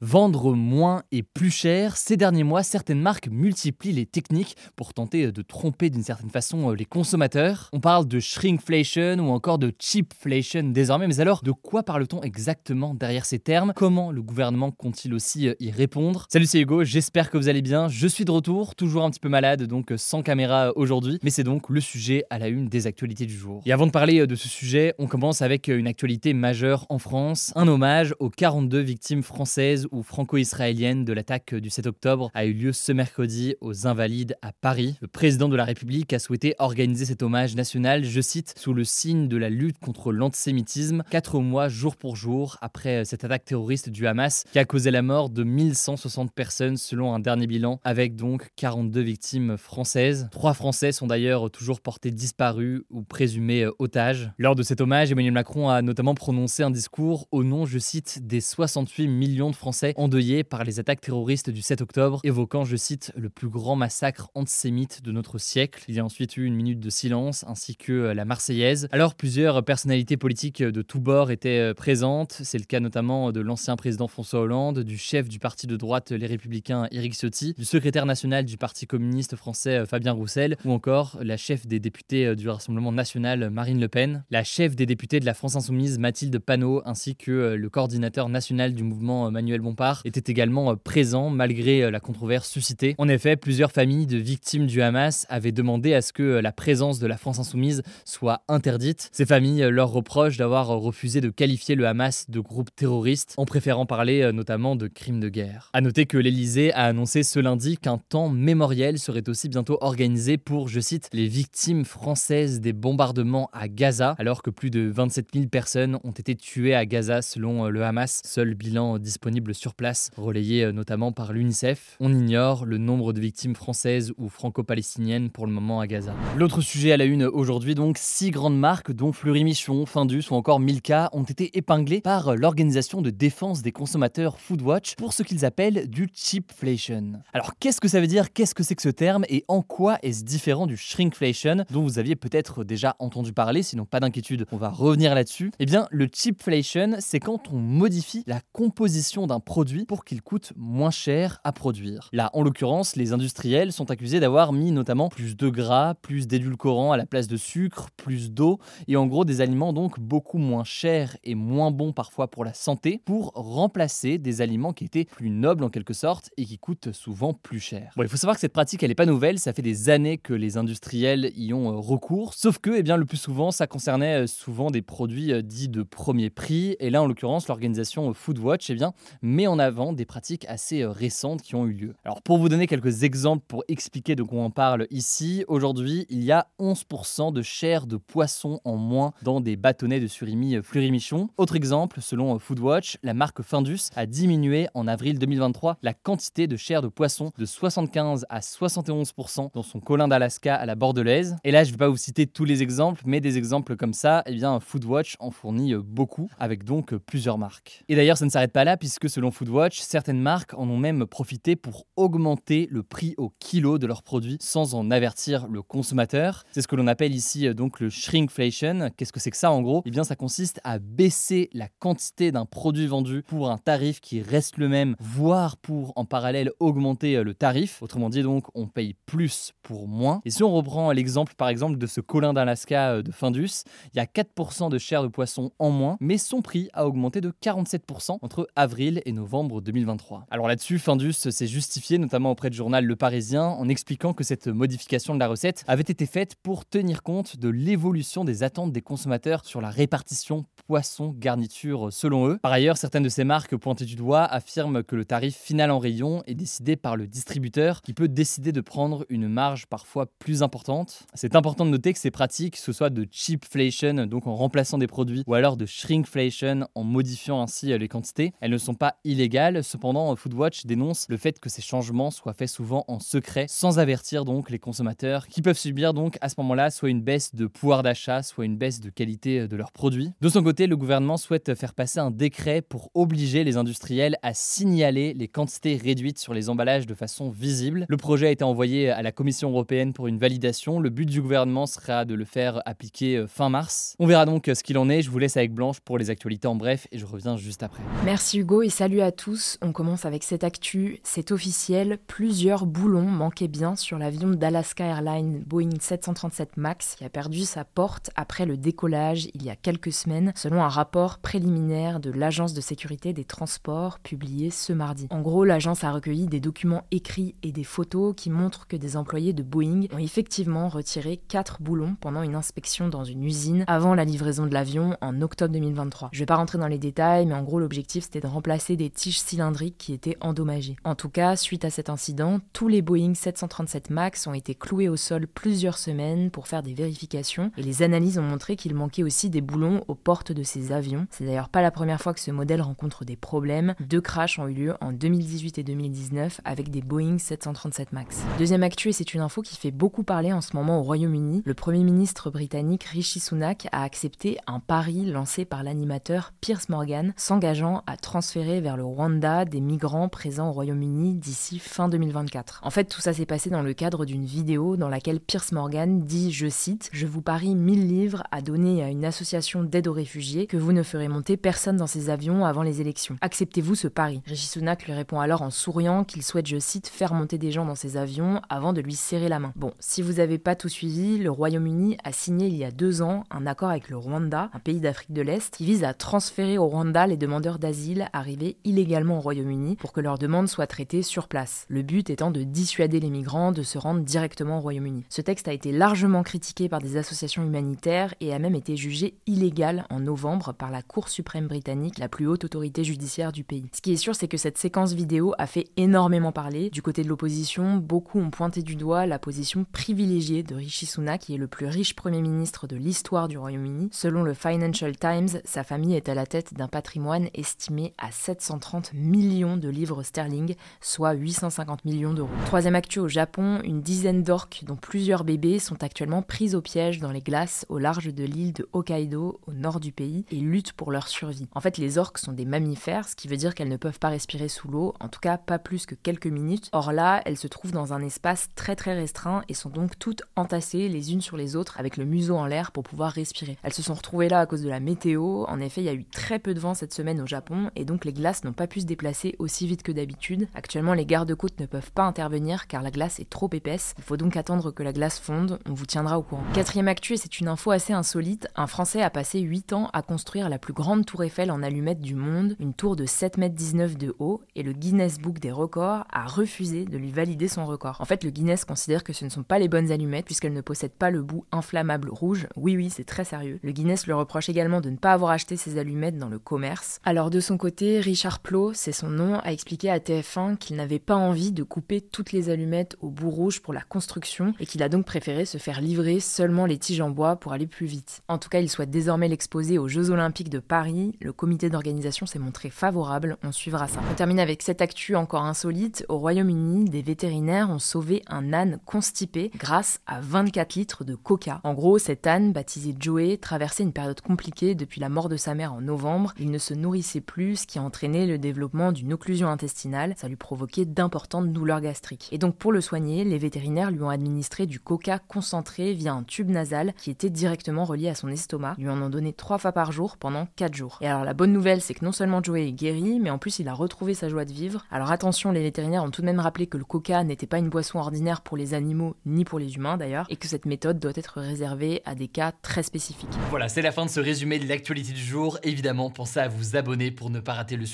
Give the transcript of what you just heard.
Vendre moins et plus cher, ces derniers mois, certaines marques multiplient les techniques pour tenter de tromper d'une certaine façon les consommateurs. On parle de shrinkflation ou encore de cheapflation désormais, mais alors de quoi parle-t-on exactement derrière ces termes? Comment le gouvernement compte-t-il aussi y répondre? Salut, c'est Hugo, j'espère que vous allez bien. Je suis de retour, toujours un petit peu malade, donc sans caméra aujourd'hui, mais c'est donc le sujet à la une des actualités du jour. Et avant de parler de ce sujet, on commence avec une actualité majeure en France, un hommage aux 42 victimes françaises ou franco-israélienne de l'attaque du 7 octobre a eu lieu ce mercredi aux Invalides à Paris. Le président de la République a souhaité organiser cet hommage national, je cite, sous le signe de la lutte contre l'antisémitisme, quatre mois jour pour jour après cette attaque terroriste du Hamas qui a causé la mort de 1160 personnes selon un dernier bilan, avec donc 42 victimes françaises. Trois Français sont d'ailleurs toujours portés disparus ou présumés otages. Lors de cet hommage, Emmanuel Macron a notamment prononcé un discours au nom, je cite, des 68 millions de Français endeuillés par les attaques terroristes du 7 octobre, évoquant, je cite, le plus grand massacre antisémite de notre siècle. Il y a ensuite eu une minute de silence ainsi que euh, la Marseillaise. Alors plusieurs personnalités politiques de tous bords étaient euh, présentes. C'est le cas notamment de l'ancien président François Hollande, du chef du parti de droite Les Républicains Éric Ciotti, du secrétaire national du Parti communiste français euh, Fabien Roussel, ou encore la chef des députés du Rassemblement national Marine Le Pen, la chef des députés de la France insoumise Mathilde Panot, ainsi que le coordinateur national du mouvement Manuel Bompard était également euh, présent malgré euh, la controverse suscitée. En effet, plusieurs familles de victimes du Hamas avaient demandé à ce que euh, la présence de la France insoumise soit interdite. Ces familles leur reprochent d'avoir refusé de qualifier le Hamas de groupe terroriste en préférant parler notamment de crimes de guerre. A noter que l'Elysée a annoncé ce lundi qu'un temps mémoriel serait aussi bientôt organisé pour, je cite, les victimes françaises des bombardements à Gaza, alors que plus de 27 000 personnes ont été tuées à Gaza selon le Hamas, seul bilan disponible sur place, relayé euh, notamment par l'UNICEF. On ignore le nombre de victimes françaises ou franco-palestiniennes pour le moment à Gaza. L'autre sujet à la une aujourd'hui, donc, six grandes marques, dont Fleury Michon, Findus ou encore Milka, ont été épinglées par l'organisation de défense des consommateurs Foodwatch pour ce qu'ils appellent du cheapflation. Alors, qu'est-ce que ça veut dire? Qu'est-ce que c'est que ce terme? Et en quoi est-ce différent du shrinkflation, dont vous aviez peut-être déjà entendu parler Sinon, pas d'inquiétude, on va revenir là-dessus? Eh bien, le cheapflation, c'est quand on modifie la composition d'un produit pour qu'il coûte moins cher à produire. Là, en l'occurrence, les industriels sont accusés d'avoir mis notamment plus de gras, plus d'édulcorants à la place de sucre, plus d'eau, et en gros des aliments donc beaucoup moins chers et moins bons parfois pour la santé, pour remplacer des aliments qui étaient plus nobles en quelque sorte et qui coûtent souvent plus cher. Bon, il faut savoir que cette pratique, elle n'est pas nouvelle, ça fait des années que les industriels y ont euh, recours, sauf que, eh bien, le plus souvent, ça concernait euh, souvent des produits euh, dits de premier prix, et là, en l'occurrence, l'organisation Foodwatch, eh bien, met en avant des pratiques assez euh, récentes qui ont eu lieu. Alors pour vous donner quelques exemples pour expliquer de quoi on parle ici, aujourd'hui il y a 11% de chair de poisson en moins dans des bâtonnets de surimi euh, Fleury-Michon. Autre exemple, selon euh, Foodwatch, la marque Findus a diminué en avril 2023 la quantité de chair de poisson de 75 à 71% dans son colin d'Alaska à la bordelaise. Et là je ne vais pas vous citer tous les exemples, mais des exemples comme ça, eh bien Foodwatch en fournit beaucoup, avec donc plusieurs marques. Et d'ailleurs ça ne s'arrête pas là, puisque selon Foodwatch, Foodwatch, certaines marques en ont même profité pour augmenter le prix au kilo de leurs produits sans en avertir le consommateur. C'est ce que l'on appelle ici euh, donc le shrinkflation. Qu'est-ce que c'est que ça en gros? Eh bien ça consiste à baisser la quantité d'un produit vendu pour un tarif qui reste le même, voire pour en parallèle augmenter euh, le tarif. Autrement dit donc on paye plus pour moins. Et si on reprend l'exemple par exemple de ce colin d'Alaska euh, de Findus, il y a 4% de chair de poisson en moins, mais son prix a augmenté de 47% entre avril et novembre 2023. Alors là-dessus, Findus s'est justifié notamment auprès du journal Le Parisien en expliquant que cette modification de la recette avait été faite pour tenir compte de l'évolution des attentes des consommateurs sur la répartition poisson-garniture selon eux. Par ailleurs, certaines de ces marques pointées du doigt affirment que le tarif final en rayon est décidé par le distributeur qui peut décider de prendre une marge parfois plus importante. C'est important de noter que ces pratiques, que ce soit de cheapflation, donc en remplaçant des produits, ou alors de shrinkflation, en modifiant ainsi les quantités, elles ne sont pas illégales. Cependant, Foodwatch dénonce le fait que ces changements soient faits souvent en secret, sans avertir donc les consommateurs, qui peuvent subir donc à ce moment-là soit une baisse de pouvoir d'achat, soit une baisse de qualité de leurs produits. De son côté, le gouvernement souhaite faire passer un décret pour obliger les industriels à signaler les quantités réduites sur les emballages de façon visible. Le projet a été envoyé à la Commission européenne pour une validation. Le but du gouvernement sera de le faire appliquer euh, fin mars. On verra donc euh, ce qu'il en est. Je vous laisse avec Blanche pour les actualités en bref et je reviens juste après. Merci Hugo et salut à tous. On commence avec cette actu. C'est officiel, plusieurs boulons manquaient bien sur l'avion d'Alaska Airlines Boeing 737 MAX qui a perdu sa porte après le décollage il y a quelques semaines, selon un rapport préliminaire de l'Agence de sécurité des transports publié ce mardi. En gros, l'agence a recueilli des documents écrits et des photos qui montrent que des employés de Boeing ont effectivement retiré quatre boulons pendant une inspection dans une usine avant la livraison de l'avion en octobre 2023. Je vais pas rentrer dans les détails, mais en gros, l'objectif c'était de remplacer des tiges cylindriques qui étaient endommagées. En tout cas, suite à cet incident, tous les Boeing 737 MAX ont été cloués au sol plusieurs semaines pour faire des vérifications et les analyses ont montré qu'il manquait aussi des boulons aux portes de ces avions. C'est d'ailleurs pas la première fois que ce modèle rencontre des problèmes. Deux crashs ont eu lieu en 2018 et 2019 avec des Boeing 737 MAX. Deuxième actu, et c'est une info qui fait beaucoup parler en ce moment au Royaume-Uni, le Premier ministre britannique Rishi Sunak a accepté un pari lancé par l'animateur Piers Morgan, s'engageant à transférer vers le Rwanda des migrants présents au Royaume-Uni d'ici fin 2024. En fait, tout ça s'est passé dans le cadre d'une vidéo dans laquelle Piers Morgan dit, je cite, Je vous parie 1000 livres à donner à une association d'aide aux réfugiés que vous ne ferez monter personne dans ces avions avant les élections. Acceptez-vous ce pari? Rishi Sunak lui répond alors en souriant qu'il souhaite, je cite, faire monter des gens dans ces avions avant de lui serrer la main. Bon, si vous n'avez pas tout suivi, le Royaume-Uni a signé il y a deux ans un accord avec le Rwanda, un pays d'Afrique de l'Est, qui vise à transférer au Rwanda les demandeurs d'asile arrivés illégalement au Royaume-Uni pour que leurs demandes soient traitées sur place. Le but étant de dissuader les migrants de se rendre directement au Royaume-Uni. Ce texte a été largement critiqué par des associations humanitaires et a même été jugé illégal en novembre par la Cour suprême britannique, la plus haute autorité judiciaire du pays. Ce qui est sûr, c'est que cette séquence vidéo a fait énormément parler. Du côté de l'opposition, beaucoup ont pointé du doigt la position privilégiée de Rishi Sunak, qui est le plus riche Premier ministre de l'histoire du Royaume-Uni. Selon le Financial Times, sa famille est à la tête d'un patrimoine estimé à 730 millions de livres sterling, soit 850 millions d'euros. Troisième actu au Japon, une dizaine d'orques, dont plusieurs bébés, sont actuellement pris au piège dans les glaces au large de l'île de Hokkaido, au nord du pays, et luttent pour leur survie. En fait, les orques sont des mammifères, ce qui veut dire qu'elles ne peuvent pas respirer sous l'eau, en tout cas pas plus que quelques minutes. Or là, elles se trouvent dans un espace très très restreint et sont donc toutes entassées les unes sur les autres avec le museau en l'air pour pouvoir respirer. Elles se sont retrouvées là à cause de la météo. En effet, il y a eu très peu de vent cette semaine au Japon et donc les glaces n'ont pas pu se déplacer aussi vite que d'habitude. Actuellement, les gardes-côtes ne peuvent pas intervenir car la glace est trop épaisse. Il faut donc attendre que la glace fonde. On vous tiendra au courant. Quatrième actu, et c'est une info assez insolite. Un Français a passé 8 ans à construire la plus grande tour Eiffel en allumettes du monde, une tour de 7,19 m de haut, et le Guinness Book des records a refusé de lui valider son record. En fait, le Guinness considère que ce ne sont pas les bonnes allumettes puisqu'elles ne possèdent pas le bout inflammable rouge. Oui, oui, c'est très sérieux. Le Guinness le reproche également de ne pas avoir acheté ses allumettes dans le commerce. Alors de son côté, Richard Plot, c'est son nom, a expliqué à TF1 qu'il n'avait pas envie de couper toutes les allumettes au bout rouge pour la construction et qu'il a donc préféré se faire livrer seulement les tiges en bois pour aller plus vite. En tout cas, il souhaite désormais l'exposer aux Jeux Olympiques de Paris. Le comité d'organisation s'est montré favorable, on suivra ça. On termine avec cette actu encore insolite. Au Royaume-Uni, des vétérinaires ont sauvé un âne constipé grâce à 24 litres de coca. En gros, cet âne, baptisé Joey, traversait une période compliquée depuis la mort de sa mère en novembre. Il ne se nourrissait plus, ce qui a entraîné le développement d'une occlusion intestinale. Ça lui provoquait d'importantes douleurs gastriques. Et donc pour le soigner, les vétérinaires lui ont administré du coca concentré via un tube nasal qui était directement relié à son estomac. Lui en ont donné trois fois par jour pendant 4 jours. Et alors la bonne nouvelle, c'est que non seulement Joey est guéri, mais en plus il a retrouvé sa joie de vivre. Alors attention, les vétérinaires ont tout de même rappelé que le coca n'était pas une boisson ordinaire pour les animaux ni pour les humains d'ailleurs, et que cette méthode doit être réservée à des cas très spécifiques. Voilà, c'est la fin de ce résumé de l'actualité du jour. Évidemment, pensez à vous abonner pour ne pas rater le sujet